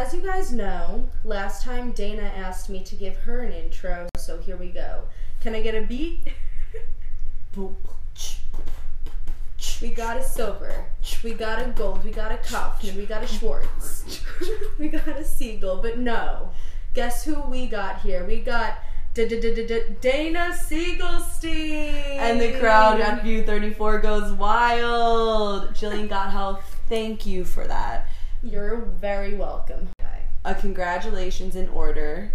as you guys know, last time Dana asked me to give her an intro, so here we go. Can I get a beat? We got a silver, we got a gold, we got a Kaufman, we got a Schwartz, we got a seagull. but no. Guess who we got here? We got Dana Siegelstein! And the crowd at View 34 goes wild. Jillian Got Health, thank you for that. You're very welcome. A congratulations in order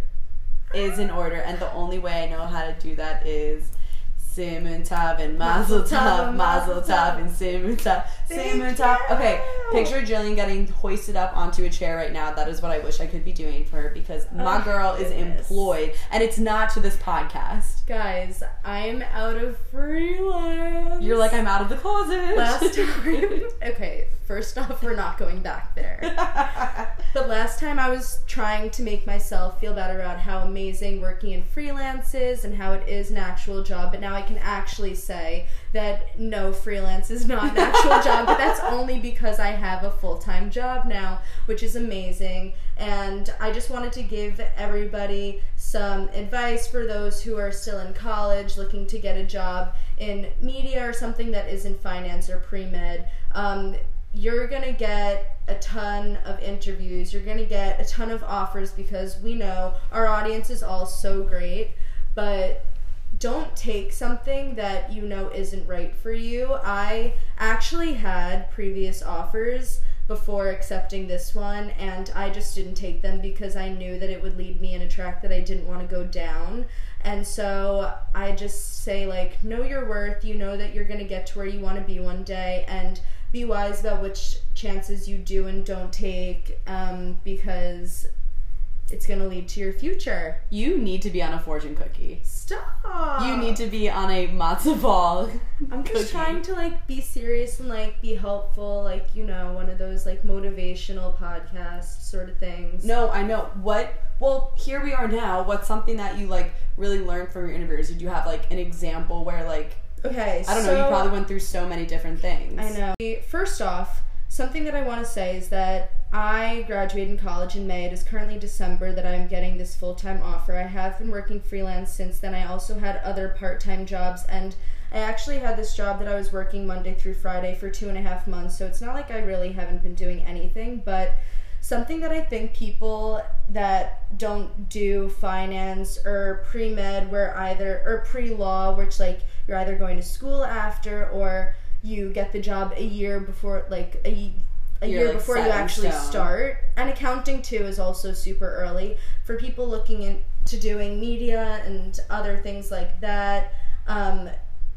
is in order, and the only way I know how to do that is Siman Tov and Mazel Tov, Mazel Tov, and Siman Tov, Siman Tov. Okay, picture Jillian getting hoisted up onto a chair right now. That is what I wish I could be doing for her because my Oh, girl is employed, and it's not to this podcast. Guys, I'm out of freelance. You're like, I'm out of the closet. Last time. okay, first off, we're not going back there. But last time I was trying to make myself feel better about how amazing working in freelance is and how it is an actual job, but now I can actually say that no, freelance is not an actual job, but that's only because I have a full time job now, which is amazing. And I just wanted to give everybody some advice for those who are still in college looking to get a job in media or something that isn't finance or pre med. Um, you're gonna get a ton of interviews, you're gonna get a ton of offers because we know our audience is all so great, but don't take something that you know isn't right for you. I actually had previous offers before accepting this one, and I just didn't take them because I knew that it would lead me in a track that I didn't want to go down. And so I just say, like, know your worth. You know that you're going to get to where you want to be one day, and be wise about which chances you do and don't take um, because it's going to lead to your future. you need to be on a fortune cookie. Stop. You need to be on a matzo ball. I'm just cookie. trying to like be serious and like be helpful, like you know, one of those like motivational podcast sort of things. No, I know. What? Well, here we are now. What's something that you like really learned from your interviews? Did you have like an example where like Okay, I don't know, you probably went through so many different things. I know. First off, something that I want to say is that I graduated college in May. It is currently December that I'm getting this full time offer. I have been working freelance since then. I also had other part time jobs, and I actually had this job that I was working Monday through Friday for two and a half months. So it's not like I really haven't been doing anything, but something that I think people that don't do finance or pre med, where either or pre law, which like you're either going to school after or you get the job a year before, like a, a You're, year like, before you actually stone. start. And accounting too is also super early for people looking into doing media and other things like that. Um,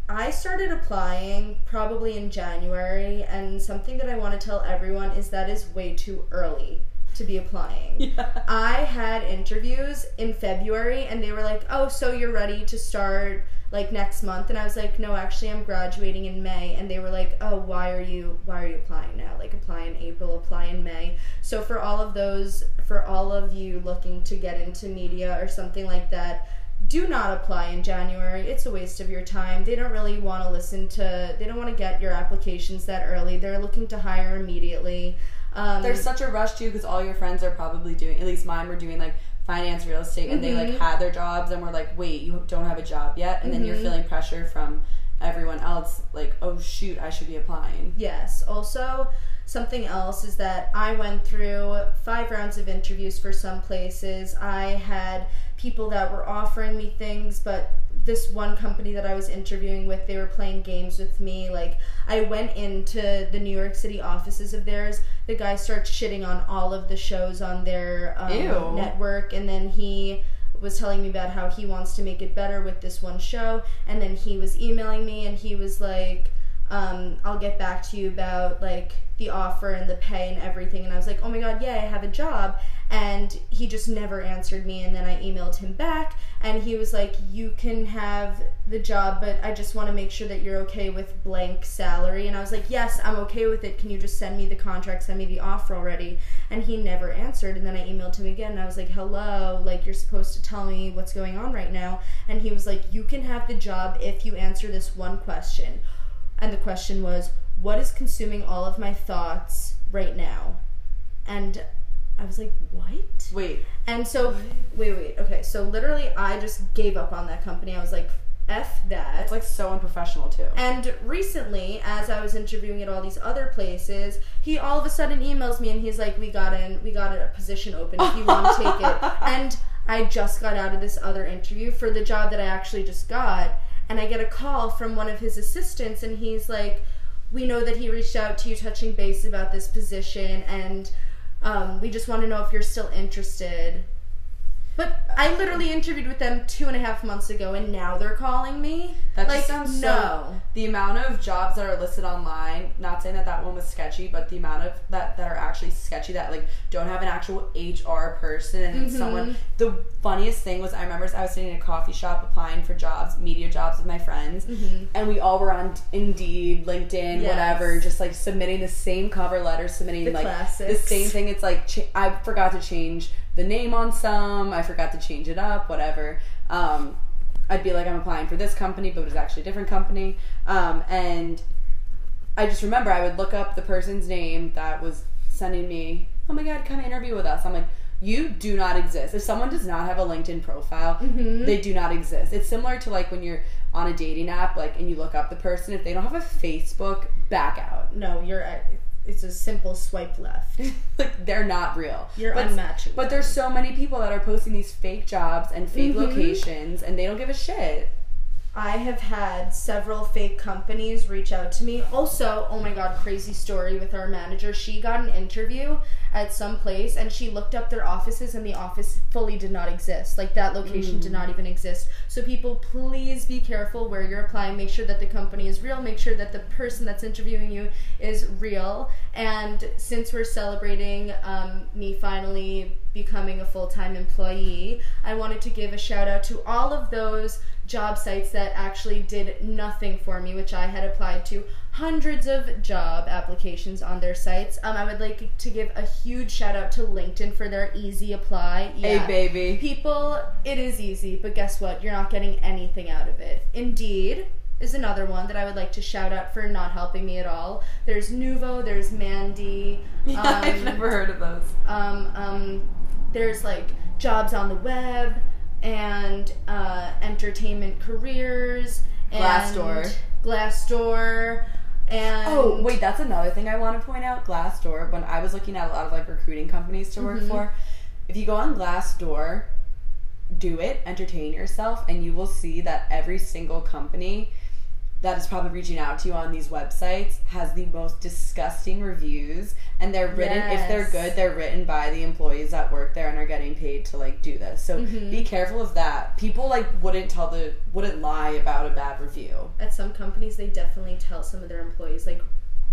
I started applying probably in January, and something that I want to tell everyone is that is way too early to be applying. Yeah. I had interviews in February, and they were like, "Oh, so you're ready to start like next month?" And I was like, "No, actually, I'm graduating in May." And they were like, "Oh, why are you why are you applying now? Like, apply in April, apply in May." So for all of those, for all of you looking to get into media or something like that, do not apply in January. It's a waste of your time. They don't really want to listen to, they don't want to get your applications that early. They're looking to hire immediately. Um, There's such a rush too because all your friends are probably doing. At least mine were doing like finance, real estate, and they like Mhm. had their jobs and were like, "Wait, you don't have a job yet," and then you're Mhm. feeling pressure from everyone else. Like, "Oh shoot, I should be applying." Yes. Also, something else is that I went through five rounds of interviews for some places. I had people that were offering me things, but this one company that I was interviewing with, they were playing games with me. Like, I went into the New York City offices of theirs. The guy starts shitting on all of the shows on their um, network, and then he was telling me about how he wants to make it better with this one show and then he was emailing me and he was like um, i'll get back to you about like the offer and the pay and everything. And i was like oh my god yeah i have a job. And he just never answered me. And then i emailed him back. And he was like you can have the job but i just want to make sure that you're okay with blank salary. And i was like yes i'm okay with it. Can you just send me the contract? Send me the offer already? And he never answered. And then i emailed him again. And i was like hello like you're supposed to tell me what's going on right now. And he was like you can have the job if you answer this one question and the question was what is consuming all of my thoughts right now and I was like, what? Wait. And so, wait, wait, okay. So literally, I just gave up on that company. I was like, f that. It's like so unprofessional too. And recently, as I was interviewing at all these other places, he all of a sudden emails me and he's like, "We got in, we got a position open if you want to take it." And I just got out of this other interview for the job that I actually just got, and I get a call from one of his assistants, and he's like, "We know that he reached out to you, touching base about this position, and um, we just want to know if you're still interested." But I literally interviewed with them two and a half months ago, and now they're calling me. That like, sounds no. so. The amount of jobs that are listed online. Not saying that that one was sketchy, but the amount of that that are actually sketchy that like don't have an actual HR person and Mhm. someone. The funniest thing was I remember I was sitting in a coffee shop applying for jobs, media jobs with my friends, Mhm. and we all were on Indeed, LinkedIn, Yes. whatever, just like submitting the same cover letter, submitting The like classics. the same thing. It's like ch- I forgot to change the name on some. I forgot to change it up. Whatever. Um, I'd be like, I'm applying for this company, but it was actually a different company. Um, and I just remember I would look up the person's name that was sending me, oh my god, come interview with us. I'm like, you do not exist. If someone does not have a LinkedIn profile, Mhm. they do not exist. It's similar to like when you're on a dating app, like, and you look up the person. If they don't have a Facebook, back out. No, you're it's a simple swipe left. like they're not real. You're but, unmatchable. But there's so many people that are posting these fake jobs and fake Mhm. locations, and they don't give a shit. I have had several fake companies reach out to me. Also, oh my god, crazy story with our manager. She got an interview at some place and she looked up their offices and the office fully did not exist. Like that location did not even exist. So people please be careful where you're applying. Make sure that the company is real. Make sure that the person that's interviewing you is real. And since we're celebrating um, me finally becoming a full-time employee, I wanted to give a shout out to all of those job sites that actually did nothing for me, which I had applied to hundreds of job applications on their sites. Um, I would like to give a huge shout out to LinkedIn for their easy apply. Hey, baby. People, it is easy, but guess what? You're not getting anything out of it. Indeed is another one that I would like to shout out for not helping me at all. There's Nuvo, there's Mandy. Yeah, I've um, never heard of those. um, um, there's like jobs on the web and uh, entertainment careers and Glassdoor. Glassdoor and Oh, wait, that's another thing I want to point out. Glassdoor, when I was looking at a lot of like recruiting companies to work Mhm. for, if you go on Glassdoor, do it, entertain yourself, and you will see that every single company that is probably reaching out to you on these websites has the most disgusting reviews. And they're written if they're good they're written by the employees that work there and are getting paid to like do this. So Mhm. be careful of that. People like wouldn't tell the wouldn't lie about a bad review. At some companies, they definitely tell some of their employees like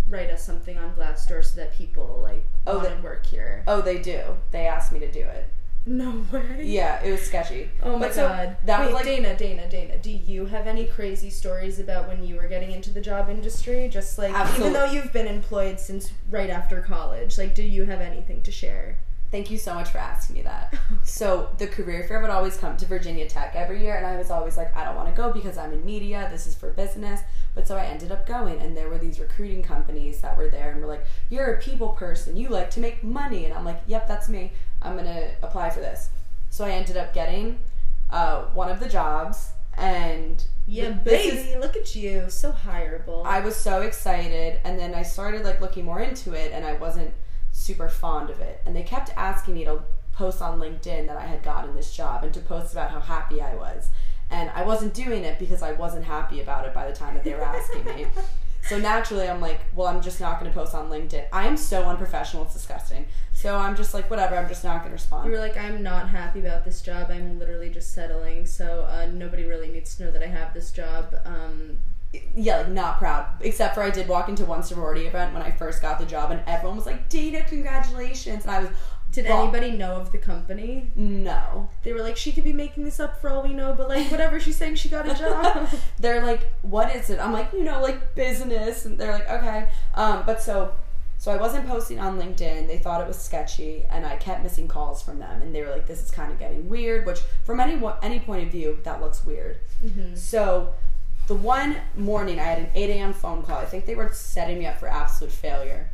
write us something on Glassdoor so that people like Oh, want to they- work here. oh they do. They asked me to do it No way. Yeah, it was sketchy. Oh my But so god. that Wait, was like Dana, Dana, Dana. Do you have any crazy stories about when you were getting into the job industry? Just like Absolute- even though you've been employed since right after college, like do you have anything to share? Thank you so much for asking me that. So the career fair would always come to Virginia Tech every year, and I was always like, I don't want to go because I'm in media. This is for business. But so I ended up going, and there were these recruiting companies that were there, and were like, "You're a people person. You like to make money." And I'm like, "Yep, that's me. I'm gonna apply for this." So I ended up getting uh, one of the jobs, and Yeah, baby, is- look at you, so hireable. I was so excited, and then I started like looking more into it, and I wasn't super fond of it. And they kept asking me to post on LinkedIn that I had gotten this job and to post about how happy I was. And I wasn't doing it because I wasn't happy about it by the time that they were asking me. So naturally, I'm like, well, I'm just not going to post on LinkedIn. I am so unprofessional; it's disgusting. So I'm just like, whatever. I'm just not going to respond. you were like, I'm not happy about this job. I'm literally just settling. So uh, nobody really needs to know that I have this job. Um, yeah, like not proud. Except for I did walk into one sorority event when I first got the job, and everyone was like, "Dana, congratulations!" And I was, did anybody know of the company? no. They were like, she could be making this up for all we know, but like, whatever. She's saying she got a job. they're like, "What is it?" I'm like, "You know, like business," and they're like, "Okay." Um, but so, so I wasn't posting on LinkedIn. They thought it was sketchy, and I kept missing calls from them, and they were like, "This is kind of getting weird." Which, from any any point of view, that looks weird. hmm So, the one morning I had an 8 a.m. phone call. I think they were setting me up for absolute failure.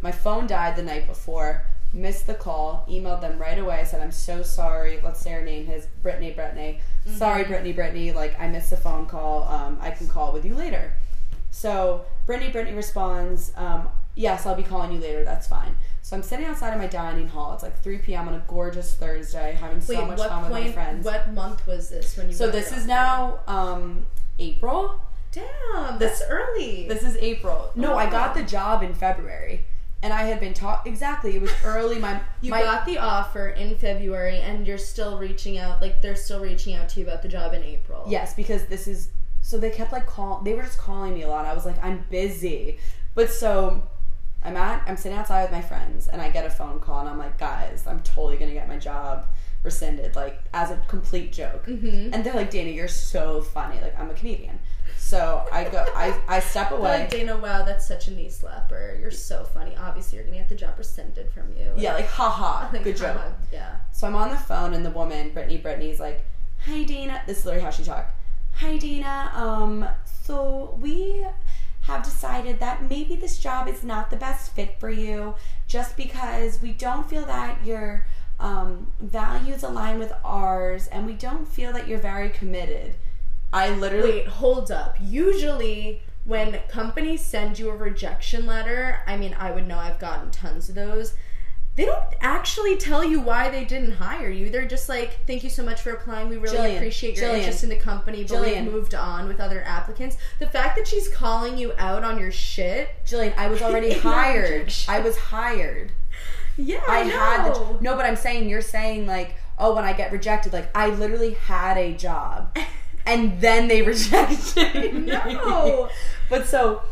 My phone died the night before. Missed the call, emailed them right away. I said, I'm so sorry. Let's say her name is Brittany, Brittany. Sorry, Brittany, Brittany. Like, I missed the phone call. Um, I can call with you later. So Brittany, Brittany responds, um, Yes, I'll be calling you later. That's fine. So I'm sitting outside of my dining hall. It's like 3 p.m. on a gorgeous Thursday, having so Wait, much what fun with my friends. What month was this when you? so this is now um, April. Damn, that's early. This is April. No, I got Oh. the job in February, and I had been taught exactly. It was early. My you my got the offer in February, and you're still reaching out. Like they're still reaching out to you about the job in April. yes because this is so they kept like call. They were just calling me a lot. I was like, I'm busy, but so. I'm at I'm sitting outside with my friends and I get a phone call and I'm like, guys, I'm totally gonna get my job rescinded, like as a complete joke. Mm-hmm. And they're like, Dana, you're so funny. Like I'm a comedian. So I go I, I step away. Like Dana, wow, that's such a knee slapper. You're so funny. Obviously, you're gonna get the job rescinded from you. yeah, like haha, Like, good joke. haha, Yeah. So I'm on the phone and the woman, Brittany, Brittany's like, Hi Dana. This is literally how she talked. Hi Dana. Um, so we have decided that maybe this job is not the best fit for you just because we don't feel that your um, values align with ours and we don't feel that you're very committed. I literally Wait, hold up. Usually, when companies send you a rejection letter, I mean, I would know I've gotten tons of those. They don't actually tell you why they didn't hire you. They're just like, "Thank you so much for applying. We really Jillian, appreciate your Jillian, interest in the company, but Jillian. we've moved on with other applicants." The fact that she's calling you out on your shit, Jillian, I was already hired. I was hired. Yeah, I I, had the no, but I'm saying you're saying like, oh, when I get rejected, like I literally had a job, and then they rejected me. No. but so,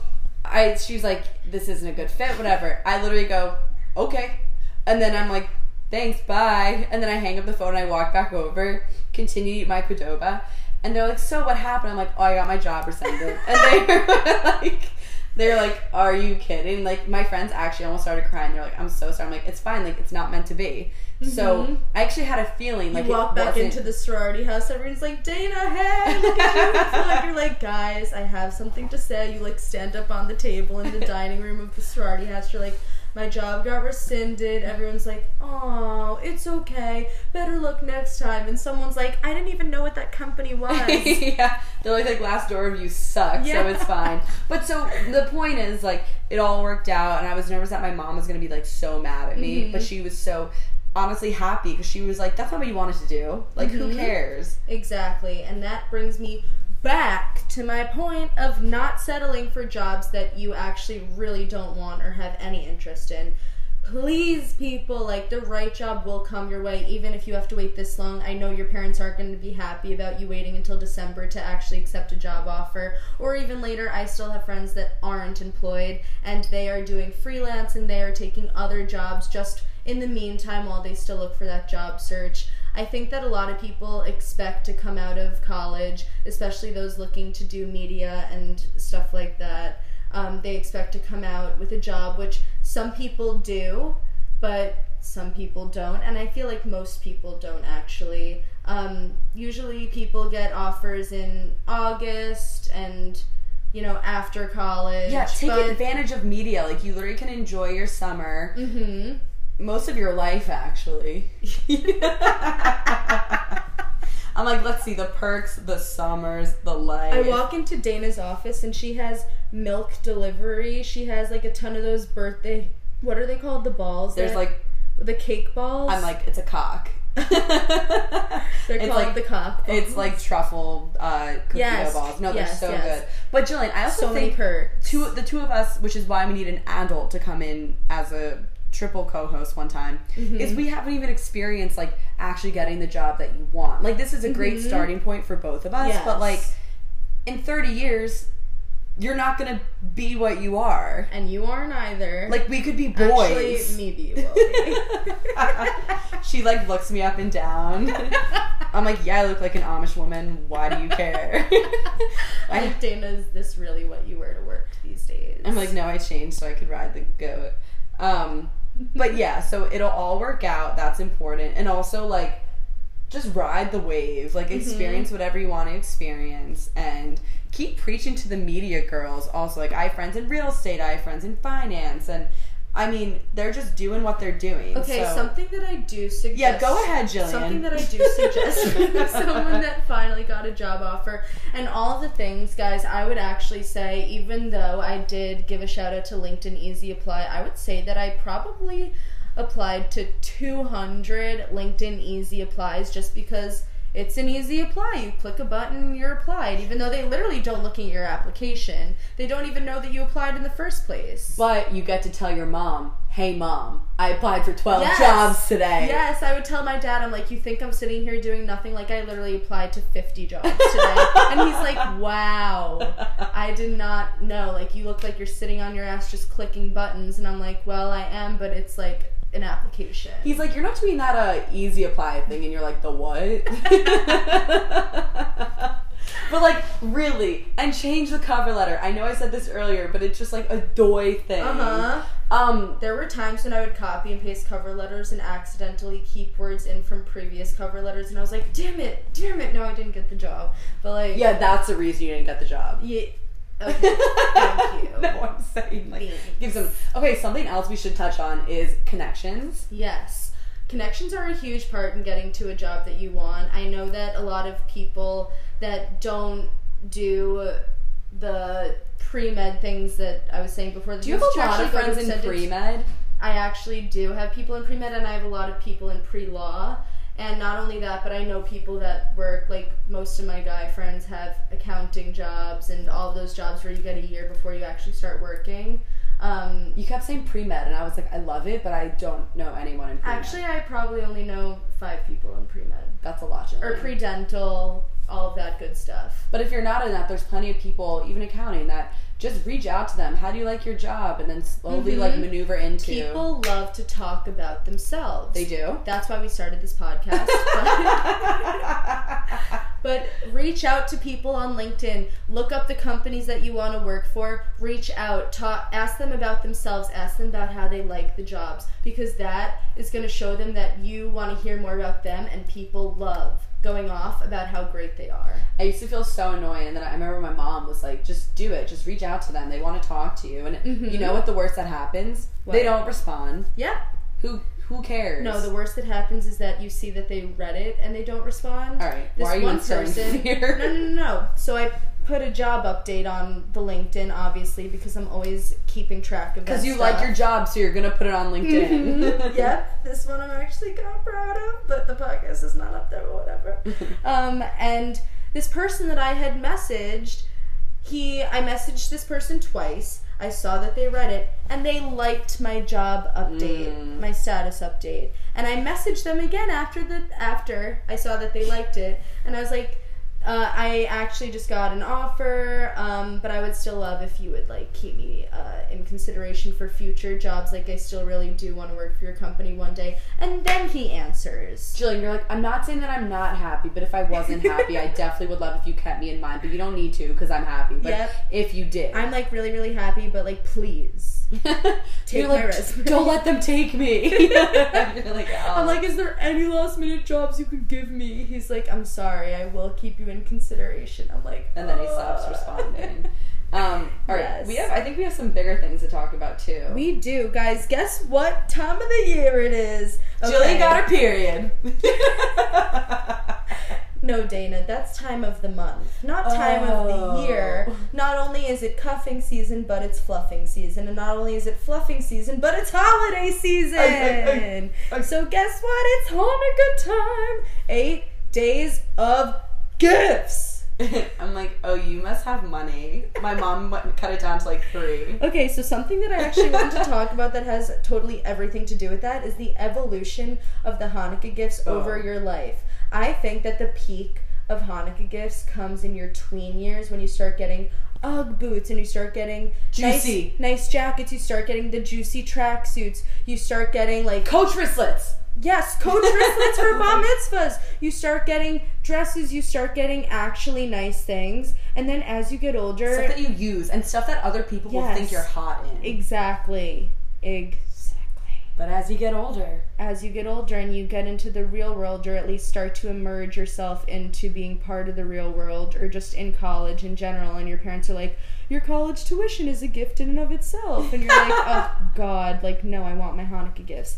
I she's like, this isn't a good fit, whatever. I literally go, okay, and then I'm like, thanks, bye, and then I hang up the phone and I walk back over, continue my Qdoba, and they're like, so what happened? I'm like, oh, I got my job rescinded, and they were like. They're like, "Are you kidding?" Like my friends actually almost started crying. They're like, "I'm so sorry." I'm like, "It's fine. Like it's not meant to be." So Mhm. I actually had a feeling like you walk back wasn't- into the sorority house, everyone's like, Dana, hey, look at you. in front." You're like, guys, I have something to say. You like stand up on the table in the dining room of the sorority house. You're like, my job got rescinded. Everyone's like, oh, it's okay. Better luck next time. And someone's like, I didn't even know what that company was. yeah, they're like the glass door review sucks, yeah. so it's fine. But so the point is, like, it all worked out, and I was nervous that my mom was gonna be like so mad at me, Mhm. but she was so honestly happy because she was like, "That's not what you wanted to do. Like, who Mhm. cares?" Exactly. And that brings me back to my point of not settling for jobs that you actually really don't want or have any interest in. Please, people, like the right job will come your way, even if you have to wait this long. I know your parents aren't going to be happy about you waiting until December to actually accept a job offer, or even later. I still have friends that aren't employed and they are doing freelance and they are taking other jobs just in the meantime while they still look for that job search. I think that a lot of people expect to come out of college, especially those looking to do media and stuff like that. Um, they expect to come out with a job, which some people do, but some people don't. And I feel like most people don't actually. Um, usually people get offers in August and, you know, after college. Yeah, take advantage of media. Like, you literally can enjoy your summer, hmm most of your life, actually. I'm like, let's see the perks, the summers, the life. I walk into Dana's office and she has milk delivery. She has like a ton of those birthday. What are they called? The balls. There's that- like the cake balls. I'm like, it's a cock. they're it's called like the cock. Balls. it's like truffle uh, cookie Yes, dough balls. No, they're so yes. good. But Jillian, I also so think two the two of us, which is why we need an adult to come in as a triple co-host one time, Mm-hmm. is we haven't even experienced like actually getting the job that you want. Like this is a great Mhm. starting point for both of us, Yes. but like in 30 years, you're not gonna be what you are. and you aren't either. Like we could be boys. Actually, maybe you will be. she like looks me up and down. I'm like, yeah, I look like an Amish woman. Why do you care? I, like Dana, is this really what you wear to work these days? I'm like, no, I changed so I could ride the goat. Um, but yeah, so it'll all work out. That's important, and also like, just ride the wave. Like, mm-hmm. experience whatever you want to experience, and keep preaching to the media girls. Also, like, I have friends in real estate. I have friends in finance, and I mean, they're just doing what they're doing. Okay, so- something that I do suggest. Yeah, go ahead, Jillian. Something that I do suggest someone that finally got a job offer and all the things, guys. I would actually say, even though I did give a shout out to LinkedIn Easy Apply, I would say that I probably applied to 200 LinkedIn Easy Applies just because. It's an easy apply. You click a button, you're applied. Even though they literally don't look at your application, they don't even know that you applied in the first place. But you get to tell your mom, "Hey, mom, I applied for twelve Yes. jobs today." Yes, I would tell my dad, I'm like, you think I'm sitting here doing nothing? Like, I literally applied to 50 jobs today. and he's like, wow, I did not know. Like, you look like you're sitting on your ass just clicking buttons. And I'm like, well, I am, but it's like an application. He's like, "You're not doing that uh, easy apply thing," and you're like, "The what?" but like, really, and change the cover letter. I know I said this earlier, but it's just like a doy thing. Uh huh. Um, There were times when I would copy and paste cover letters and accidentally keep words in from previous cover letters, and I was like, damn it, damn it, no, I didn't get the job. But like, yeah, that's the reason you didn't get the job. yeah. Okay, thank you. no, I'm saying like Thanks. give some. Okay, something else we should touch on is connections. Yes. Connections are a huge part in getting to a job that you want. I know that a lot of people that don't do the pre med things that I was saying before. Do you have a lot of friends in pre med? I actually do have people in pre med, and I have a lot of people in pre law. And not only that, but I know people that work, like most of my guy friends have accounting jobs and all those jobs where you get a year before you actually start working. Um, You kept saying pre med, and I was like, I love it, but I don't know anyone in pre med. actually, I probably only know five people in pre med. that's a lot. or pre dental, all of that good stuff. But if you're not in that, there's plenty of people, even accounting, that just reach out to them. How do you like your job? And then slowly Mhm. like maneuver into. People love to talk about themselves. They do. That's why we started this podcast. But, but reach out to people on LinkedIn. Look up the companies that you want to work for. Reach out. Talk. Ask them about themselves. Ask them about how they like the jobs because that is going to show them that you want to hear more about them. And people love going off about how great they are. I used to feel so annoyed, and then I remember my mom was like, "Just do it. Just reach out to them. They want to talk to you." And Mhm. you know what? The worst that happens, What? they don't respond. Yeah. Who who cares? No, the worst that happens is that you see that they read it and they don't respond. All right. This Why are you one person. fear? No, no, no, no. So I put a job update on the LinkedIn, obviously, because I'm always keeping track of. Because you like your job, so you're gonna put it on LinkedIn. Mhm. yep, this one I'm actually kind of proud of, but the podcast is not up there or whatever. um, and this person that I had messaged, he, I messaged this person twice. I saw that they read it, and they liked my job update, Mm. my status update. And I messaged them again after the after I saw that they liked it, and I was like, uh, I actually just got an offer, um, but I would still love if you would like keep me uh, in consideration for future jobs. Like I still really do want to work for your company one day. And then he answers. Jillian, you're like, I'm not saying that I'm not happy, but if I wasn't happy, I definitely would love if you kept me in mind. But you don't need to because I'm happy. But Yep. if you did, I'm like really really happy, but like please. Take you're my like, resume. don't let them take me. Like, oh. I'm like, is there any last minute jobs you could give me? He's like, I'm sorry, I will keep you in consideration. I'm like, and then he stops responding. Um, all right, Yes. we have. I think we have some bigger things to talk about too. We do, guys. Guess what time of the year it is? Jillian got her period. No, Dana, that's time of the month, not time of the Oh. year. Not only is it cuffing season, but it's fluffing season. And not only is it fluffing season, but it's holiday season. Ay, ay, ay. So guess what? It's Hanukkah time. Eight days of gifts. I'm like, oh, you must have money. My mom went- cut it down to like three. Okay, so something that I actually want to talk about that has totally everything to do with that is the evolution of the Hanukkah gifts Oh. over your life. I think that the peak of Hanukkah gifts comes in your tween years when you start getting UGG boots and you start getting Juicy. nice, nice jackets. You start getting the juicy tracksuits. You start getting like Coach wristlets. Yes, coach wristlets for bar mitzvahs. You start getting dresses. You start getting actually nice things, and then as you get older, Stuff that you use and stuff that other people will Yes. think you're hot in. Exactly. Exactly. But as you get older, as you get older and you get into the real world or at least start to emerge yourself into being part of the real world or just in college in general and your parents are like your college tuition is a gift in and of itself and you're like oh god like no i want my hanukkah gifts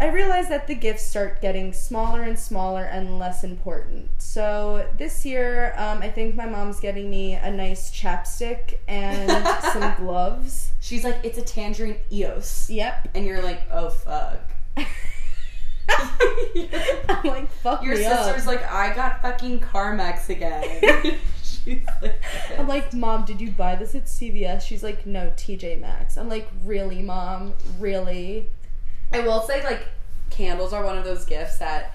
i realize that the gifts start getting smaller and smaller and less important so this year um, i think my mom's getting me a nice chapstick and some gloves she's like, "It's a tangerine eos," yep and you're like, "Oh fuck." i'm like fuck Your me up. sister's like, "I got fucking Carmex again." she's like, I'm like, Mom, did you buy this at CVS? She's like, No, TJ Maxx. I'm like, Really, Mom? Really? I will say, like, candles are one of those gifts that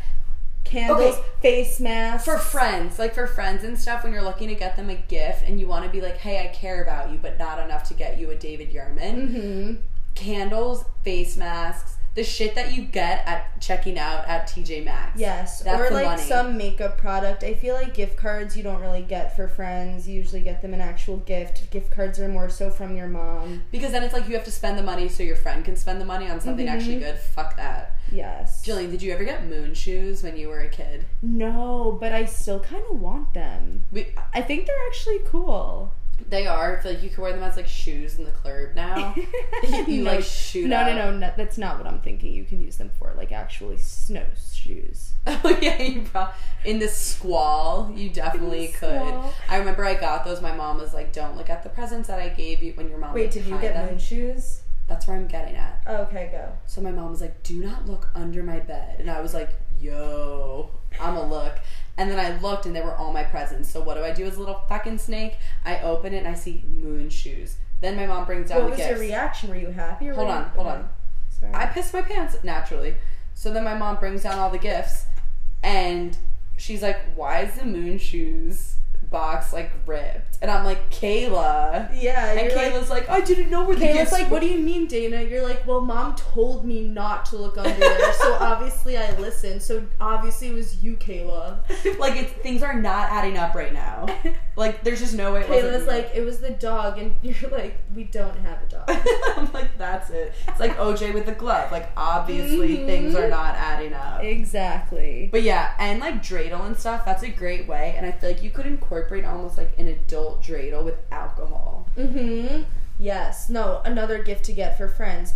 Candles, Okay. face masks. for friends, like for friends and stuff, when you're looking to get them a gift and you want to be like, hey, I care about you, but not enough to get you a David Yurman. hmm Candles, face masks, the shit that you get at checking out at TJ Maxx. Yes, That's or like money. some makeup product. I feel like gift cards you don't really get for friends. You usually get them an actual gift. Gift cards are more so from your mom. Because then it's like you have to spend the money so your friend can spend the money on something Mhm. actually good. Fuck that. Yes. Jillian, did you ever get moon shoes when you were a kid? No, but I still kind of want them. We, I think they're actually cool. They are. I feel like you can wear them as like shoes in the club now. you No, like shoot no, no, no, no, That's not what I'm thinking. You can use them for like actually snowshoes. Oh yeah, you in the squall, you definitely could. squall. I remember I got those. My mom was like, "Don't look at the presents that I gave you when your mom." Wait, did you get them." moon shoes? That's where I'm getting at. Oh, okay, go. So my mom was like, "Do not look under my bed," and I was like, "Yo, I'm a look." And then I looked, and they were all my presents. So what do I do as a little fucking snake? I open it, and I see moon shoes. Then my mom brings down What the was your reaction? Were you happy? Or Hold on, hold on. Sorry. I pissed my pants naturally. So then my mom brings down all the gifts and she's like, Why is the moon shoes box like ripped? And I'm like, Kayla. yeah, And you're like, Kayla's like, I didn't know where the Kayla's gifts like, were." what do you mean, Dana? You're like, well, mom told me not to look under there, so obviously I listened. So obviously it was you, Kayla. like it's things are not adding up right now. Like there's just no way it Kayla's like, it was the dog, and you're like, we don't have a dog. I'm like, that's it. It's like OJ with the glove. Like obviously Mhm. things are not adding up. exactly. But yeah, and like dreidel and stuff, that's a great way. And I feel like you could incorporate almost like an adult dreidel with alcohol. Mm-hmm. Yes. No, another gift to get for friends.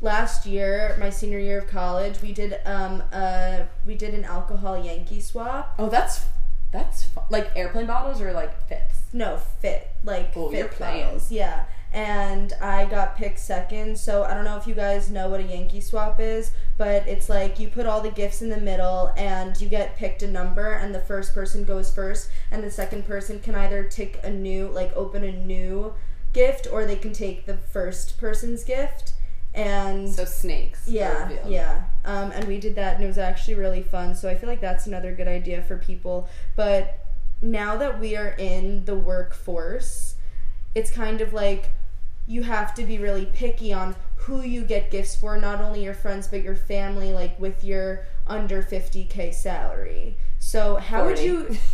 Last year, my senior year of college, we did um uh we did an alcohol Yankee swap. Oh, that's that's like airplane bottles or like fits. No, fit like Oh, fit you're bottles. Yeah. And I got picked second, so I don't know if you guys know what a Yankee swap is, but it's like you put all the gifts in the middle and you get picked a number, and the first person goes first, and the second person can either take a new, like open a new gift, or they can take the first person's gift. And So snakes. yeah, yeah. Um, and we did that, and it was actually really fun. So I feel like that's another good idea for people. But now that we are in the workforce, it's kind of like you have to be really picky on who you get gifts for, not only your friends, but your family, like with your under 50k salary. So how would you.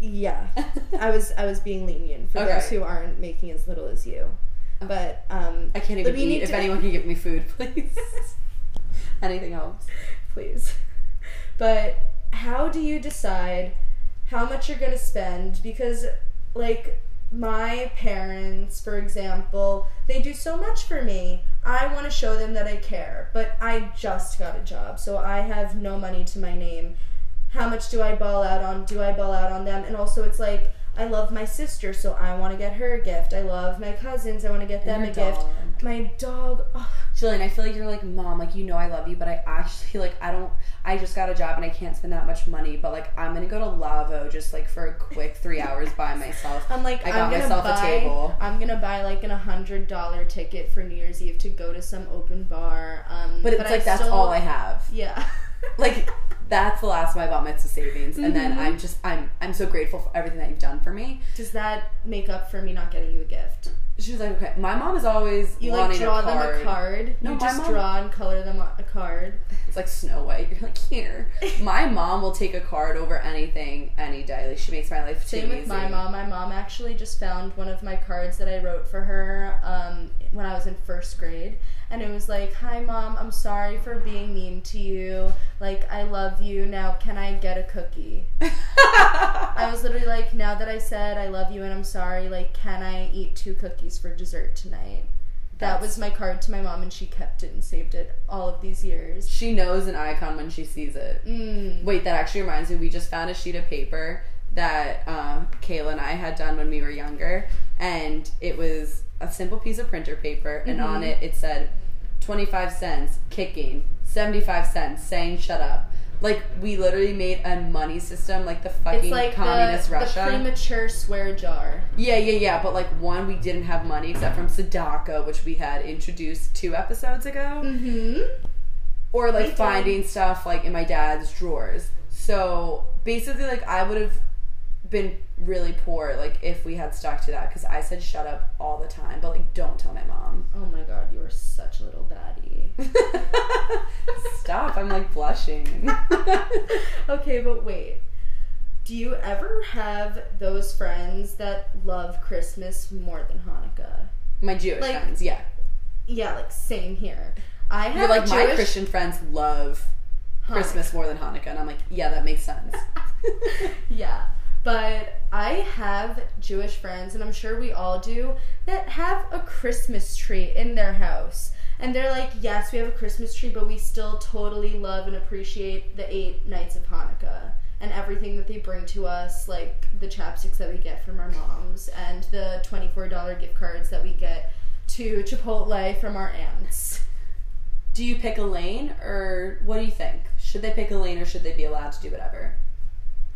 Yeah, I was I was being lenient for Okay. those who aren't making as little as you, but um, I can't even eat. If to- anyone can give me food, please. Anything else, please. But how do you decide how much you're going to spend? Because, like, my parents, for example, they do so much for me. I want to show them that I care, but I just got a job, so I have no money to my name. How much do I ball out on? Do I ball out on them? And also, it's like, I love my sister, so I want to get her a gift. I love my cousins, I want to get them a gift. My dog, oh, Jillian, I feel like you're like mom, like you know I love you, but I actually like I don't. I just got a job and I can't spend that much money, but like I'm gonna go to Lavo just like for a quick three hours by myself. I'm like, I got am gonna myself a buy, table. I'm gonna buy like an hundred dollar ticket for New Year's Eve to go to some open bar. Um, But it's I like that's still- all I have. Yeah. Like that's the last of my bar mitzvah savings, and then Mhm. I'm just I'm I'm so grateful for everything that you've done for me. Does that make up for me not getting you a gift? She was like, okay. My mom is always You like draw a them a card. No, you just mom- draw and color them a card. It's like Snow White. You're like here. My mom will take a card over anything any day. Like she makes my life too Same with easy. my mom. My mom actually just found one of my cards that I wrote for her um, when I was in first grade, and it was like, "Hi mom, I'm sorry for being mean to you. Like I love you. Now can I get a cookie?" I was literally like, "Now that I said I love you and I'm sorry, like can I eat two cookies for dessert tonight?" That was my card to my mom, and she kept it and saved it all of these years. She knows an icon when she sees it. Mm. Wait, that actually reminds me. We just found a sheet of paper that uh, Kayla and I had done when we were younger, and it was a simple piece of printer paper, and on Mhm. it it said twenty five cents kicking, seventy five cents saying shut up. Like we literally made a money system, like the fucking It's like communist the, Russia. the premature swear jar. Yeah, yeah, yeah. But like one, we didn't have money except from tzedakah, which we had introduced two episodes ago, Mm-hmm. or like finding stuff like in my dad's drawers. So basically, like I would have been really poor like if we had stuck to that because I said shut up all the time, but like don't tell my mom. Oh my god, you are such a little baddie. Stop! I'm like blushing. okay, but wait. Do you ever have those friends that love Christmas more than Hanukkah? my Jewish Like- friends, yeah. Yeah, like same here. I have You're like my Jewish Christian friends love Christmas more than Hanukkah, and I'm like, yeah, that makes sense. yeah. But I have Jewish friends, and I'm sure we all do, that have a Christmas tree in their house. And they're like, yes, we have a Christmas tree, but we still totally love and appreciate the eight nights of Hanukkah and everything that they bring to us, like the chapsticks that we get from our moms and the $24 gift cards that we get to Chipotle from our aunts. Do you pick a lane, or what do you think? Should they pick a lane, or should they be allowed to do whatever?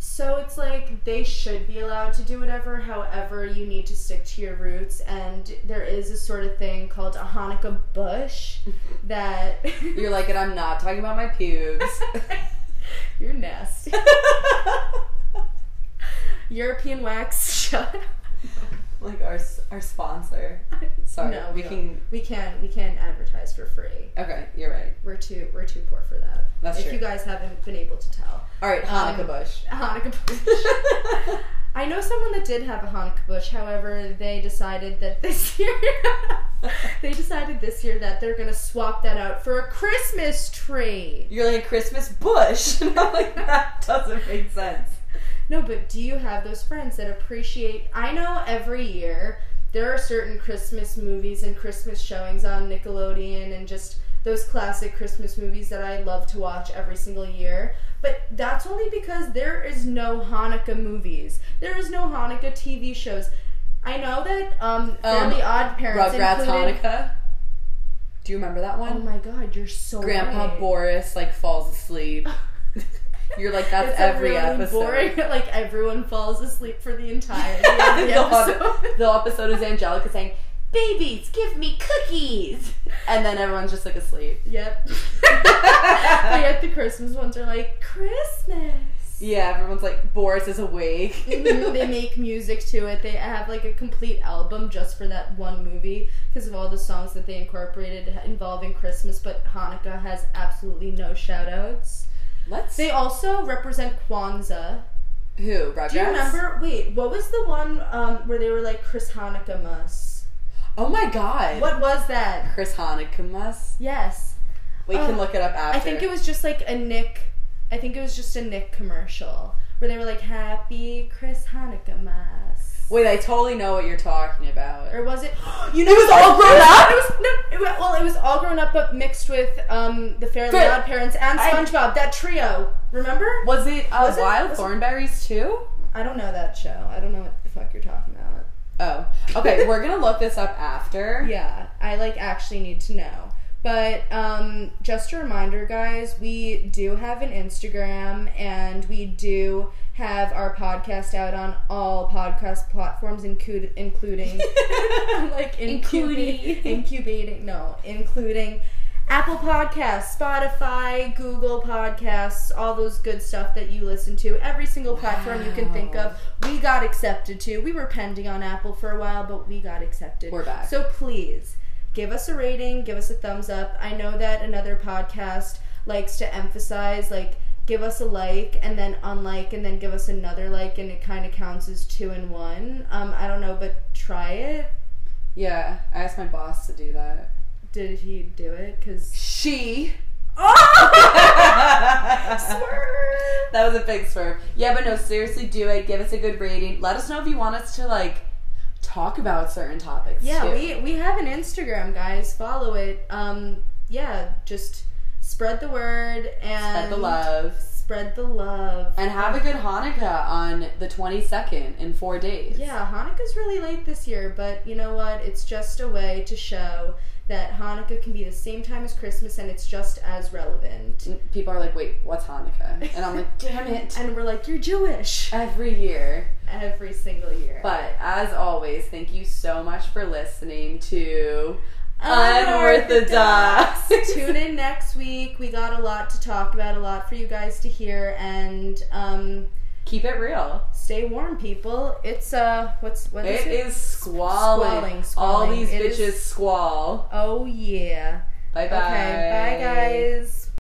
So it's like they should be allowed to do whatever, however, you need to stick to your roots. And there is a sort of thing called a Hanukkah bush that. You're like, and I'm not talking about my pubes. You're nasty. European wax, shut up. Like our our sponsor. Sorry, No, we we can. We can't we can't advertise for free. Okay, you're right. We're too we're too poor for that. That's if true. you guys haven't been able to tell. All right, Hanukkah Um, bush. Hanukkah bush. I know someone that did have a Hanukkah bush. However, they decided that this year they decided this year that they're gonna swap that out for a Christmas tree. You're like a Christmas bush. Like, that doesn't make sense. No, but do you have those friends that appreciate? I know every year there are certain Christmas movies and Christmas showings on Nickelodeon and just those classic Christmas movies that I love to watch every single year. But that's only because there is no Hanukkah movies. There is no Hanukkah TV shows. I know that um, Fairly Odd Parents Rugrats included. Hanukkah. Do you remember that Oh one? my god, you're so Grandpa right. Boris like falls asleep. You're like that's It's every really episode. boring. Like everyone falls asleep for the entire the the, episode. the episode is Angelica saying, "Babies, give me cookies," and then everyone's just like asleep. Yep. but yet the Christmas ones are like Christmas. Yeah, everyone's like Boris is awake. Mhm, they make music to it. They have like a complete album just for that one movie because of all the songs that they incorporated involving Christmas. But Hanukkah has absolutely no shout outs. Let's They also represent Kwanzaa. who Rugrats. Do you remember? Wait, what was the one um, where they were like Chris Hanukkah? Oh my god. What was that? Chris Hanukkah must. Yes. We can Oh, look it up after. I think it was just like a Nick. I think it was just a Nick commercial where they were like "Happy Chris Hanukkah Mass." Wait, I totally know what you're talking about. or was it? You know it was all grown up? It was no. It, well, it was all grown up, but mixed with um the Fairly Fair- Odd Parents and I- SpongeBob. that trio. Remember? Was it uh, Was it- Wild was it- Thornberrys too? I don't know that show. I don't know what the fuck you're talking about. Oh, okay. we're gonna look this up after. Yeah, I like actually need to know. But um, just a reminder, guys, we do have an Instagram and we do have our podcast out on all podcast platforms, include, including like incubating, incubating, no, including Apple Podcasts, Spotify, Google Podcasts, all those good stuff that you listen to. Every single platform you can think of, we got accepted to. We were pending on Apple for a while, but we got accepted. We're back. So please give us a rating, give us a thumbs up. I know that another podcast likes to emphasize like give us a like and then unlike and then give us another like and it kind of counts as two in one. Um, I don't know, but try it. Yeah, I asked my boss to do that. Did he do it? Cause She. Swerve. That was a big swerve. Yeah, but no, seriously, do it. Give us a good rating. Let us know if you want us to like talk about certain topics. Yeah, too. we we have an Instagram, guys. Follow it. Um, yeah, just spread the word and spread the love Spread the love. and have a good Hanukkah on the twenty second in four days. Yeah, Hanukkah's really late this year, but you know what? It's just a way to show that Hanukkah can be the same time as Christmas and it's just as relevant. People are like, "Wait, what's Hanukkah?" And I'm like, "Damn it!" And we're like, you're Jewish Every year. every single year. But as always, thank you so much for listening to Unorthodox. Unorthodox. Tune in next week. We got a lot to talk about, a lot for you guys to hear, and um, Keep it real. stay warm, people. It's uh, what's what is It it? is squalling. Squalling, All these It bitches is- squall. Oh yeah. Bye bye. Okay. Bye, guys.